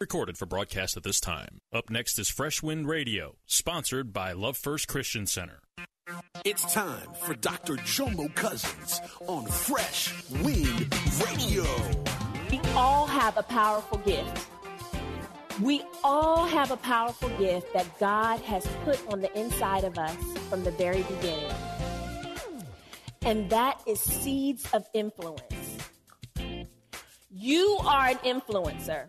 Recorded for broadcast at this time. Up next is Fresh Wind Radio, sponsored by Love First Christian Center. It's time for Dr. Jomo Cousins on Fresh Wind Radio. We all have a powerful gift. We all have a powerful gift that God has put on the inside of us from the very beginning. And that is seeds of influence. You are an influencer.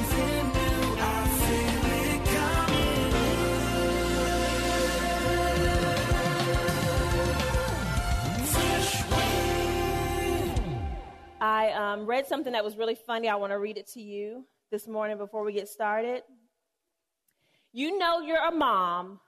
I um, read something that was really funny. I want to read it to you this morning before we get started. You know you're a mom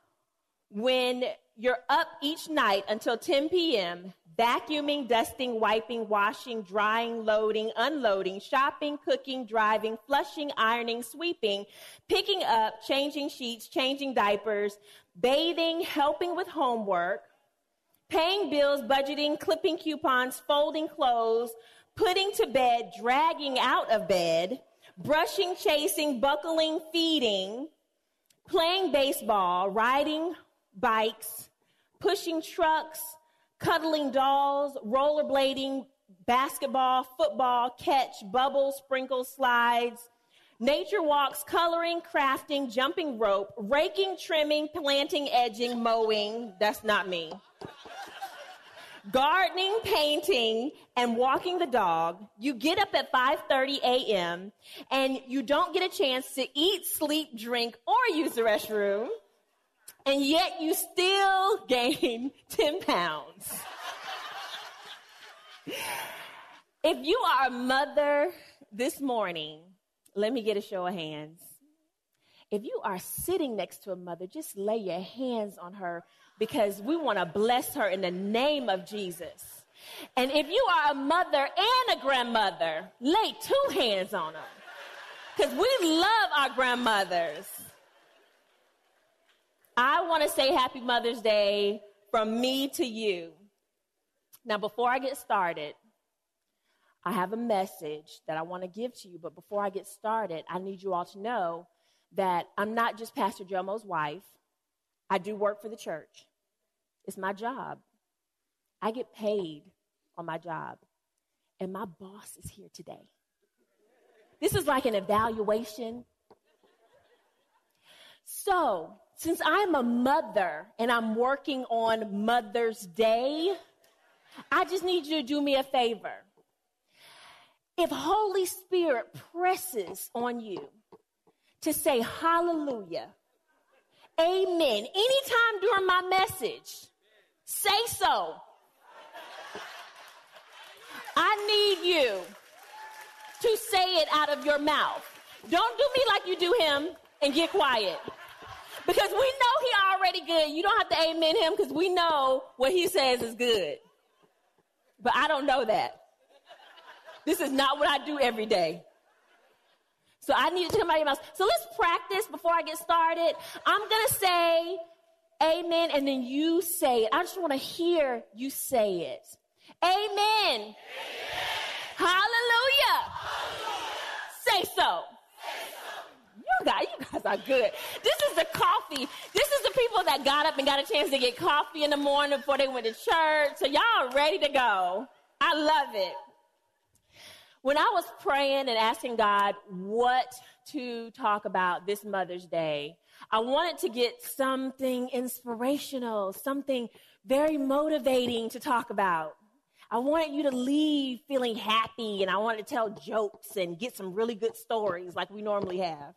when you're up each night until 10 p.m., vacuuming, dusting, wiping, washing, drying, loading, unloading, shopping, cooking, driving, flushing, ironing, sweeping, picking up, changing sheets, changing diapers, bathing, helping with homework, paying bills, budgeting, clipping coupons, folding clothes, putting to bed, dragging out of bed, brushing, chasing, buckling, feeding, playing baseball, riding bikes, pushing trucks, cuddling dolls, rollerblading, basketball, football, catch, bubbles, sprinkles, slides, nature walks, coloring, crafting, jumping rope, raking, trimming, planting, edging, mowing. That's not me gardening, painting, and walking the dog. You get up at 5:30 a.m. and you don't get a chance to eat, sleep, drink, or use the restroom. And yet you still gain 10 pounds. if you are a mother this morning, let me get a show of hands. If you are sitting next to a mother, just lay your hands on her because we want to bless her in the name of Jesus. And if you are a mother and a grandmother, lay two hands on them because we love our grandmothers. I want to say happy Mother's Day from me to you. Now, before I get started, I have a message that I want to give to you. But before I get started, I need you all to know that I'm not just Pastor Jomo's wife. I do work for the church. It's my job. I get paid on my job. And my boss is here today. This is like an evaluation. So, since I'm a mother and I'm working on Mother's Day, I just need you to do me a favor. If Holy Spirit presses on you to say hallelujah, amen, anytime during my message, say so. I need you to say it out of your mouth. Don't do me like you do him and get quiet. Because we know he already good. You don't have to amen him because we know what he says is good. But I don't know that. This is not what I do every day. So I need to of your mouth. So let's practice before I get started. I'm going to say amen and then you say it. I just want to hear you say it. Amen. amen. Hallelujah. Hallelujah. Say so. You guys, you guys are good. This is the coffee. This is the people that got up and got a chance to get coffee in the morning before they went to church. So y'all ready to go. I love it. When I was praying and asking God what to talk about this Mother's Day, I wanted to get something inspirational, something very motivating to talk about. I wanted you to leave feeling happy and I wanted to tell jokes and get some really good stories like we normally have.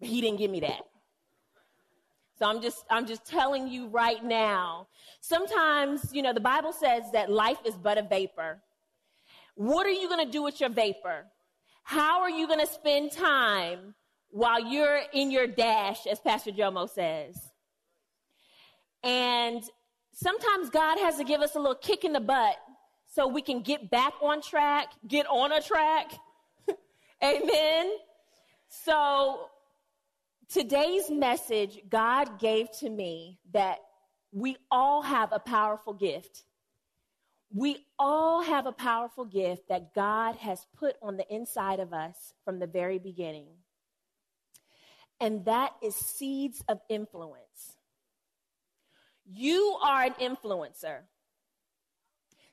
But he didn't give me that. So I'm just I'm just telling you right now. Sometimes, you know, the Bible says that life is but a vapor. What are you going to do with your vapor? How are you going to spend time while you're in your dash as Pastor Jomo says? And sometimes God has to give us a little kick in the butt so we can get back on track, get on a track. Amen. So today's message, God gave to me that we all have a powerful gift. We all have a powerful gift that God has put on the inside of us from the very beginning. And that is seeds of influence. You are an influencer.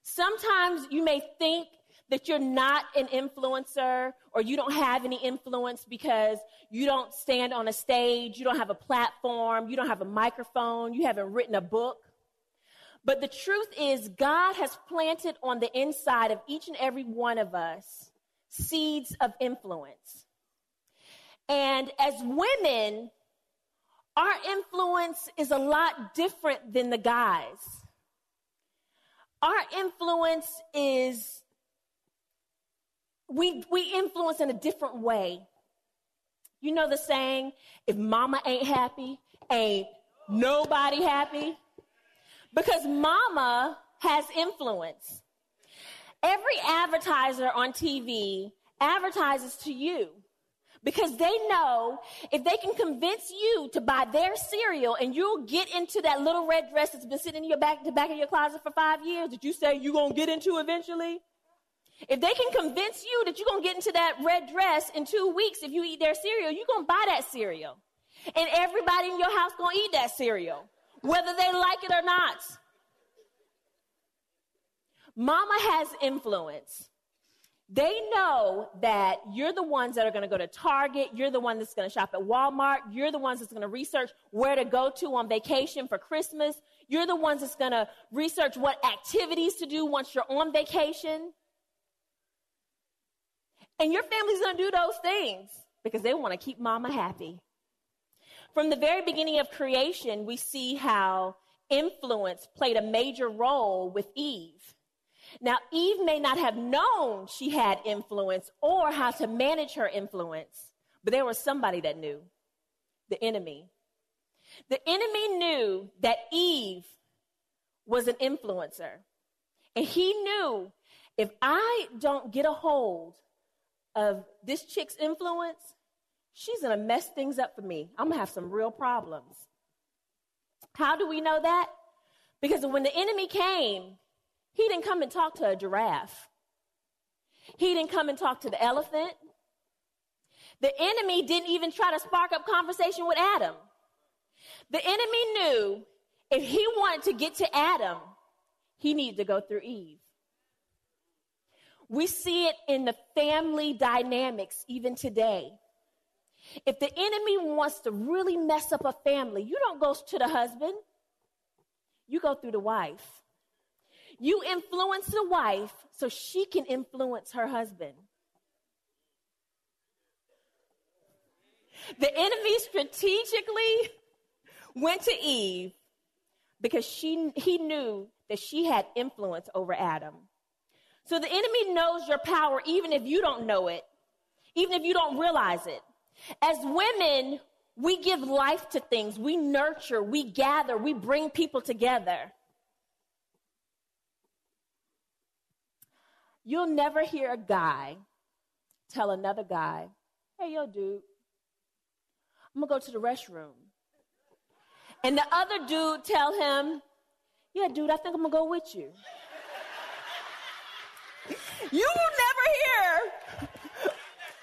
Sometimes you may think that you're not an influencer or you don't have any influence because you don't stand on a stage, you don't have a platform, you don't have a microphone, you haven't written a book. But the truth is, God has planted on the inside of each and every one of us seeds of influence. And as women, our influence is a lot different than the guys. Our influence is, we, we influence in a different way. You know the saying, if mama ain't happy, ain't nobody happy? Because mama has influence. Every advertiser on TV advertises to you because they know if they can convince you to buy their cereal and you'll get into that little red dress that's been sitting in your back, the back of your closet for five years that you say you're going to get into eventually. If they can convince you that you're going to get into that red dress in two weeks if you eat their cereal, you're going to buy that cereal. And everybody in your house going to eat that cereal, whether they like it or not. Mama has influence. They know that you're the ones that are going to go to Target. You're the one that's going to shop at Walmart. You're the ones that's going to research where to go to on vacation for Christmas. You're the ones that's going to research what activities to do once you're on vacation. And your family's going to do those things because they want to keep mama happy. From the very beginning of creation, we see how influence played a major role with Eve. Now, Eve may not have known she had influence or how to manage her influence, but there was somebody that knew the enemy. The enemy knew that Eve was an influencer. And he knew if I don't get a hold of this chick's influence, she's going to mess things up for me. I'm going to have some real problems. How do we know that? Because when the enemy came, he didn't come and talk to a giraffe. He didn't come and talk to the elephant. The enemy didn't even try to spark up conversation with Adam. The enemy knew if he wanted to get to Adam, he needed to go through Eve. We see it in the family dynamics even today. If the enemy wants to really mess up a family, you don't go to the husband, you go through the wife. You influence the wife so she can influence her husband. The enemy strategically went to Eve because she, he knew that she had influence over Adam. So the enemy knows your power even if you don't know it, even if you don't realize it. As women, we give life to things, we nurture, we gather, we bring people together. You'll never hear a guy tell another guy, hey, yo, dude, I'm gonna go to the restroom. And the other dude tell him, yeah, dude, I think I'm gonna go with you. you will never hear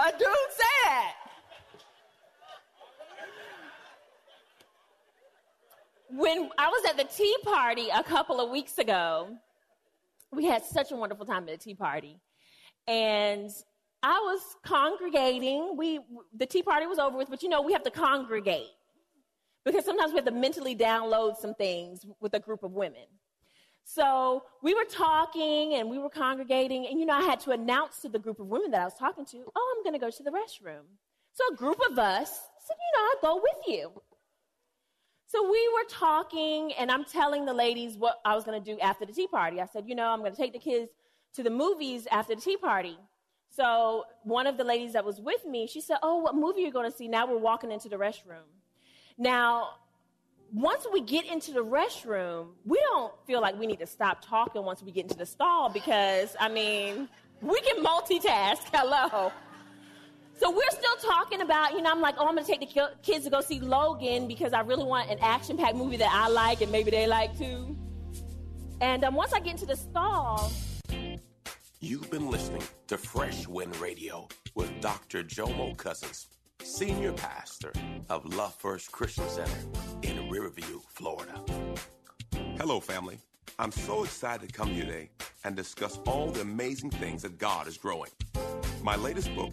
a dude say that. When I was at the tea party a couple of weeks ago, we had such a wonderful time at the tea party. And I was congregating. We the tea party was over with, but you know, we have to congregate. Because sometimes we have to mentally download some things with a group of women. So we were talking and we were congregating, and you know, I had to announce to the group of women that I was talking to, oh, I'm to go to the restroom. So a group of us said, you know, I'll go with you. So we were talking, and I'm telling the ladies what I was going to do after the tea party. I said, you know, I'm going to take the kids to the movies after the tea party. So one of the ladies that was with me, she said, oh, what movie are you going to see? Now we're walking into the restroom. Now, once we get into the restroom, we don't feel like we need to stop talking once we get into the stall because, I mean, we can multitask. Hello. So we're still talking about, you know, I'm like, oh, I'm going to take the kids to go see Logan because I really want an action packed movie that I like and maybe they like too. And um, once I get into the stall. You've been listening to Fresh Wind Radio with Dr. Jomo Cousins senior pastor of Love First Christian Center in Riverview, Florida. Hello, family. I'm so excited to come here today and discuss all the amazing things that God is growing. My latest book,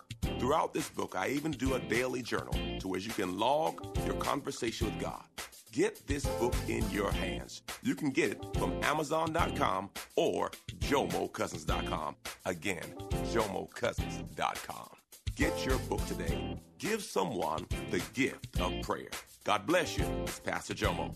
Throughout this book, I even do a daily journal to where you can log your conversation with God. Get this book in your hands. You can get it from Amazon.com or JomoCousins.com. Again, JomoCousins.com. Get your book today. Give someone the gift of prayer. God bless you. It's Pastor Jomo.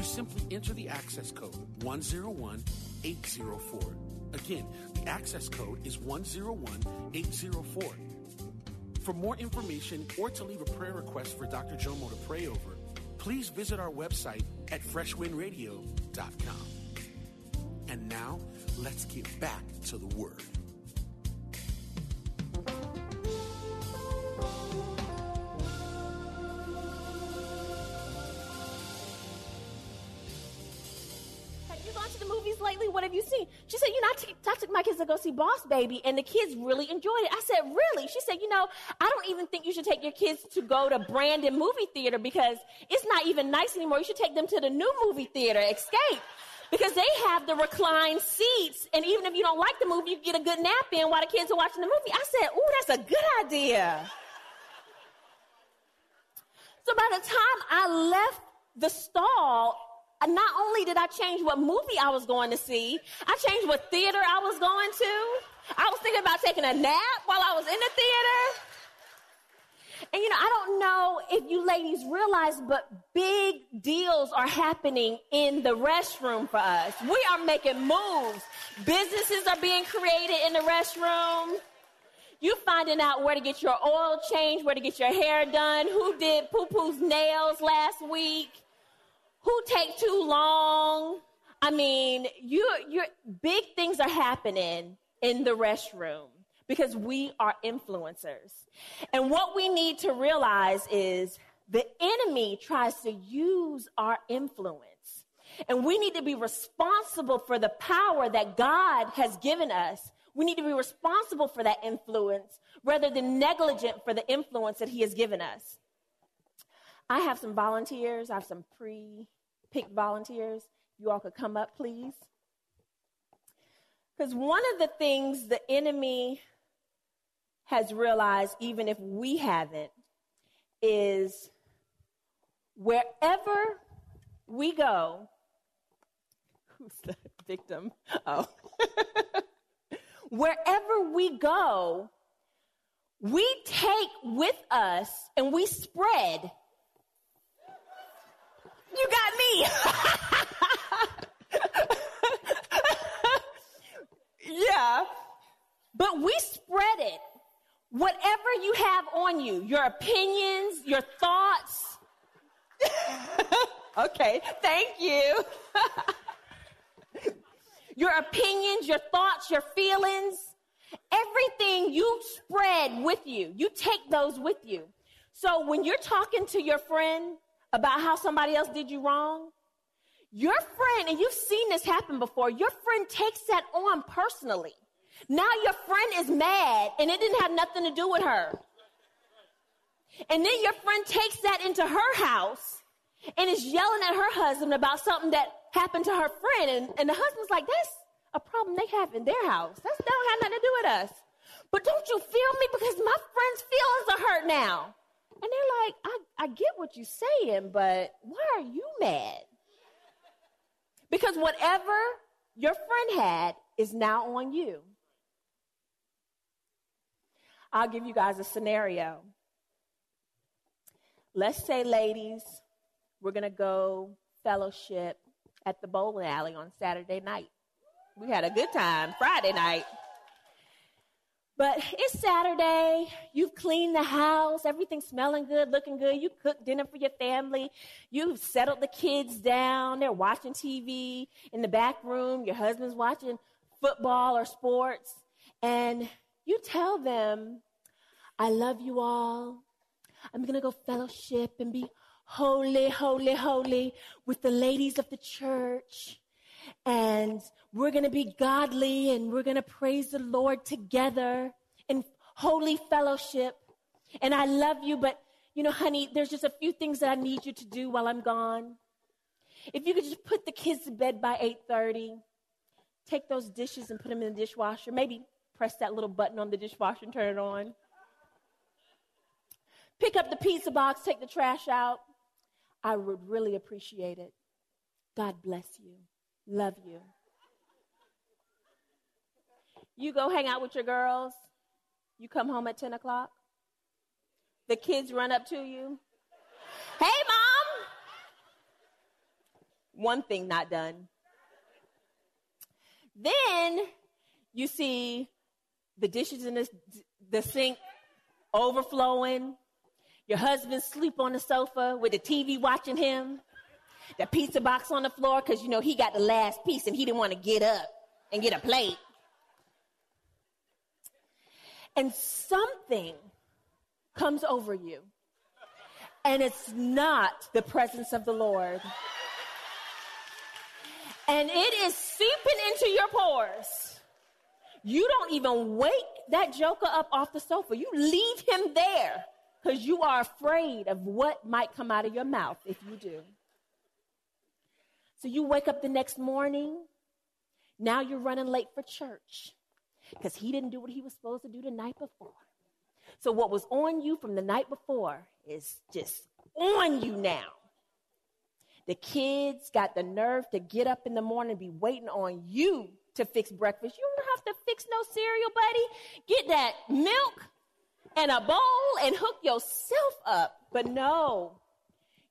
You simply enter the access code 101804. Again, the access code is 101804. For more information or to leave a prayer request for Dr. Jomo to pray over, please visit our website at freshwindradio.com. And now, let's get back to the Word. To go see Boss Baby and the kids really enjoyed it. I said, really? She said, you know, I don't even think you should take your kids to go to Brandon movie theater because it's not even nice anymore. You should take them to the new movie theater, Xscape. Because they have the reclined seats, and even if you don't like the movie, you get a good nap in while the kids are watching the movie. I said, Ooh, that's a good idea. So by the time I left the stall, Uh, not only did I change what movie I was going to see, I changed what theater I was going to. I was thinking about taking a nap while I was in the theater. And you know, I don't know if you ladies realize, but big deals are happening in the restroom for us. We are making moves. Businesses are being created in the restroom. You finding out where to get your oil changed, where to get your hair done, who did poo poo's nails last week who take too long. I mean, you you big things are happening in the restroom because we are influencers. And what we need to realize is the enemy tries to use our influence. And we need to be responsible for the power that God has given us. We need to be responsible for that influence rather than negligent for the influence that he has given us. I have some volunteers. I have some pre picked volunteers. You all could come up, please. Because one of the things the enemy has realized, even if we haven't, is wherever we go, who's the victim? Oh. wherever we go, we take with us and we spread you got me. Yeah. But we spread it. Whatever you have on you, your opinions, your thoughts. okay, thank you. your opinions, your thoughts, your feelings, everything you spread with you. You take those with you. So when you're talking to your friend about how somebody else did you wrong, your friend, and you've seen this happen before, your friend takes that on personally. Now your friend is mad and it didn't have nothing to do with her. And then your friend takes that into her house and is yelling at her husband about something that happened to her friend. And, and the husband's like, that's a problem they have in their house. That don't have nothing to do with us. But don't you feel me? Because my friend's feelings are hurt now. And they're like, I, I get what you're saying, but why are you mad? Because whatever your friend had is now on you. I'll give you guys a scenario. Let's say, ladies, we're going to go fellowship at the bowling alley on Saturday night. We had a good time Friday night. But it's Saturday. You've cleaned the house. Everything's smelling good, looking good. You cooked dinner for your family. You've settled the kids down. They're watching TV in the back room. Your husband's watching football or sports. And you tell them, I love you all. I'm going to go fellowship and be holy, holy, holy with the ladies of the church. And we're going to be godly and we're going to praise the Lord together in holy fellowship. And I love you, but you know, honey, there's just a few things that I need you to do while I'm gone. If you could just put the kids to bed by 8:30, take those dishes and put them in the dishwasher. Maybe press that little button on the dishwasher and turn it on. Pick up the pizza box, take the trash out. I would really appreciate it. God bless you. Love you. You go hang out with your girls. You come home at 10 o'clock. The kids run up to you. Hey, mom! One thing not done. Then you see the dishes in the, the sink overflowing. Your husband sleep on the sofa with the TV watching him. The pizza box on the floor because you know he got the last piece and he didn't want to get up and get a plate. And something comes over you. And it's not the presence of the Lord. And it is seeping into your pores. You don't even wake that joker up off the sofa. You leave him there because you are afraid of what might come out of your mouth if you do. So you wake up the next morning. Now you're running late for church because he didn't do what he was supposed to do the night before. So what was on you from the night before is just on you now. The kids got the nerve to get up in the morning and be waiting on you to fix breakfast. You don't have to fix no cereal, buddy. Get that milk and a bowl and hook yourself up. But no,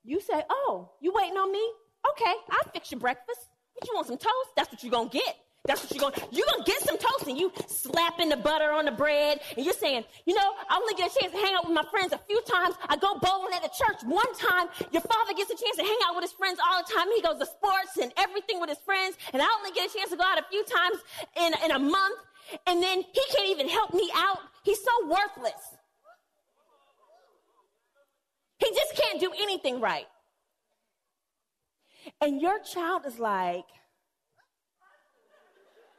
you say, Oh, you waiting on me? Okay, I'll fix your breakfast. But you want some toast? That's what you're going to get. That's what you're going to, you're going to get some toast and you slapping the butter on the bread and you're saying, you know, I only get a chance to hang out with my friends a few times. I go bowling at the church one time. Your father gets a chance to hang out with his friends all the time. He goes to sports and everything with his friends. And I only get a chance to go out a few times in, in a month. And then he can't even help me out. He's so worthless. He just can't do anything right. And your child is like,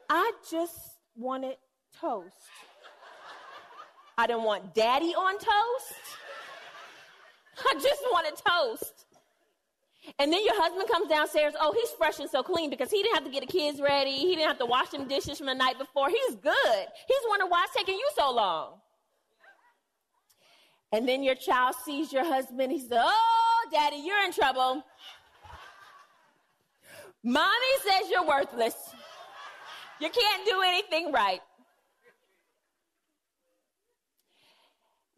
I just wanted toast. I didn't want daddy on toast. I just wanted toast. And then your husband comes downstairs. Oh, he's fresh and so clean because he didn't have to get the kids ready. He didn't have to wash them dishes from the night before. He's good. He's wondering why it's taking you so long. And then your child sees your husband. He says, Oh, daddy, you're in trouble. Mommy says you're worthless. You can't do anything right.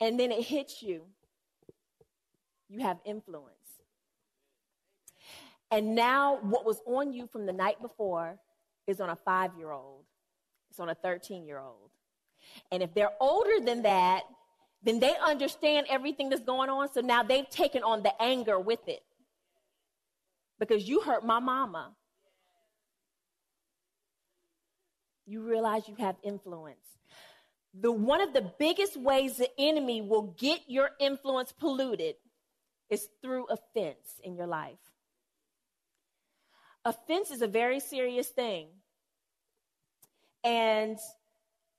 And then it hits you. You have influence. And now, what was on you from the night before is on a five year old, it's on a 13 year old. And if they're older than that, then they understand everything that's going on. So now they've taken on the anger with it. Because you hurt my mama. You realize you have influence. The one of the biggest ways the enemy will get your influence polluted is through offense in your life. Offense is a very serious thing. And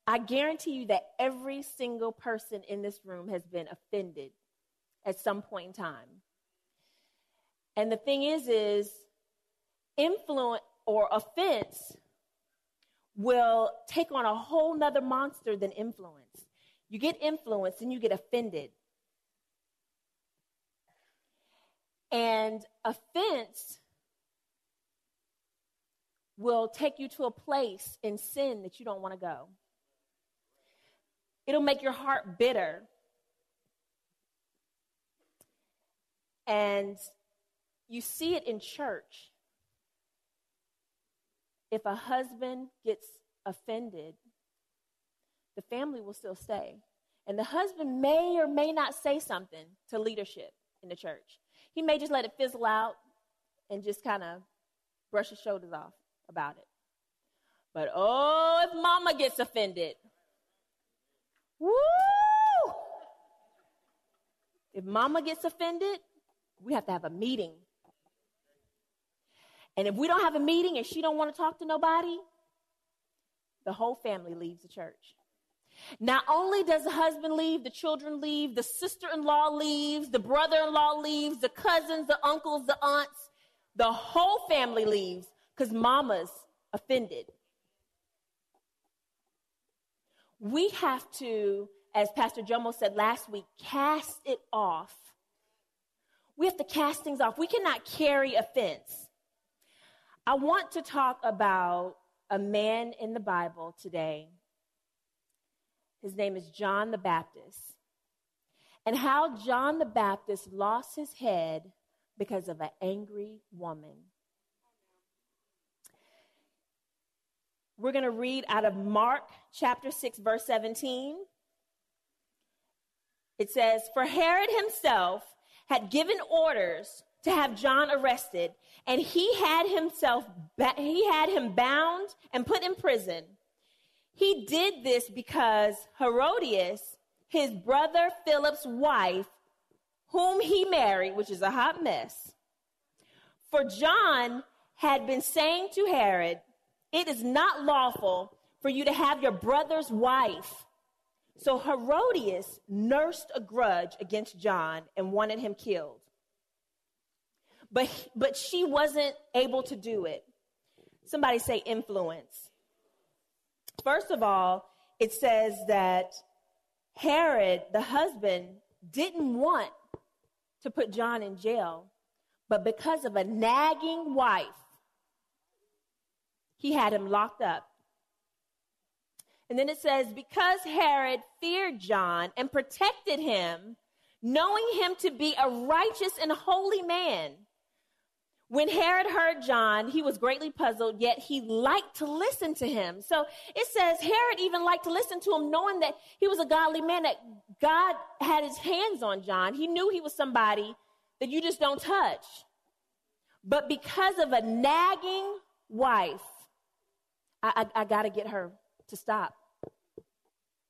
I guarantee you that every single person in this room has been offended at some point in time. And the thing is, is influence or offense will take on a whole nother monster than influence. You get influenced and you get offended. And offense will take you to a place in sin that you don't want to go. It'll make your heart bitter. And you see it in church. If a husband gets offended, the family will still stay. And the husband may or may not say something to leadership in the church. He may just let it fizzle out and just kind of brush his shoulders off about it. But oh, if mama gets offended, woo! If mama gets offended, we have to have a meeting. And if we don't have a meeting and she don't want to talk to nobody, the whole family leaves the church. Not only does the husband leave, the children leave, the sister-in-law leaves, the brother-in-law leaves, the cousins, the uncles, the aunts, the whole family leaves because mama's offended. We have to, as Pastor Jomo said last week, cast it off. We have to cast things off. We cannot carry offense. I want to talk about a man in the Bible today. His name is John the Baptist. And how John the Baptist lost his head because of an angry woman. We're going to read out of Mark chapter 6, verse 17. It says, For Herod himself had given orders to have John arrested, and he had himself he had him bound and put in prison. He did this because Herodias, his brother Philip's wife, whom he married, which is a hot mess. For John had been saying to Herod, it is not lawful for you to have your brother's wife. So Herodias nursed a grudge against John and wanted him killed. But, but she wasn't able to do it. Somebody say influence. First of all, it says that Herod, the husband, didn't want to put John in jail, but because of a nagging wife, he had him locked up. And then it says, because Herod feared John and protected him, knowing him to be a righteous and holy man. When Herod heard John, he was greatly puzzled, yet he liked to listen to him. So it says Herod even liked to listen to him, knowing that he was a godly man, that God had his hands on John. He knew he was somebody that you just don't touch. But because of a nagging wife, I, I, I got to get her to stop.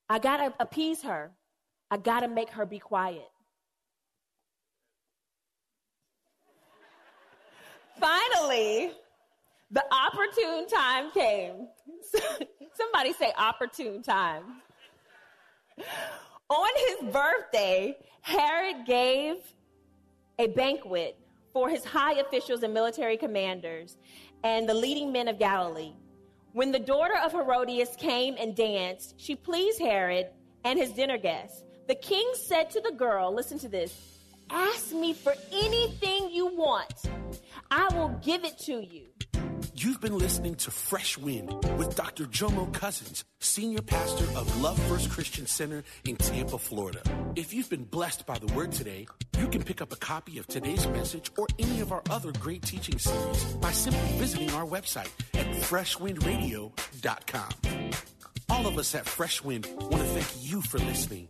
I got to appease her. I got to make her be quiet. Finally, the opportune time came. Somebody say opportune time. On his birthday, Herod gave a banquet for his high officials and military commanders and the leading men of Galilee. When the daughter of Herodias came and danced, she pleased Herod and his dinner guests. The king said to the girl, Listen to this, ask me for anything you want. I will give it to you. You've been listening to Fresh Wind with Dr. Jomo Cousins, Senior Pastor of Love First Christian Center in Tampa, Florida. If you've been blessed by the word today, you can pick up a copy of today's message or any of our other great teaching series by simply visiting our website at freshwindradio.com. All of us at Fresh Wind want to thank you for listening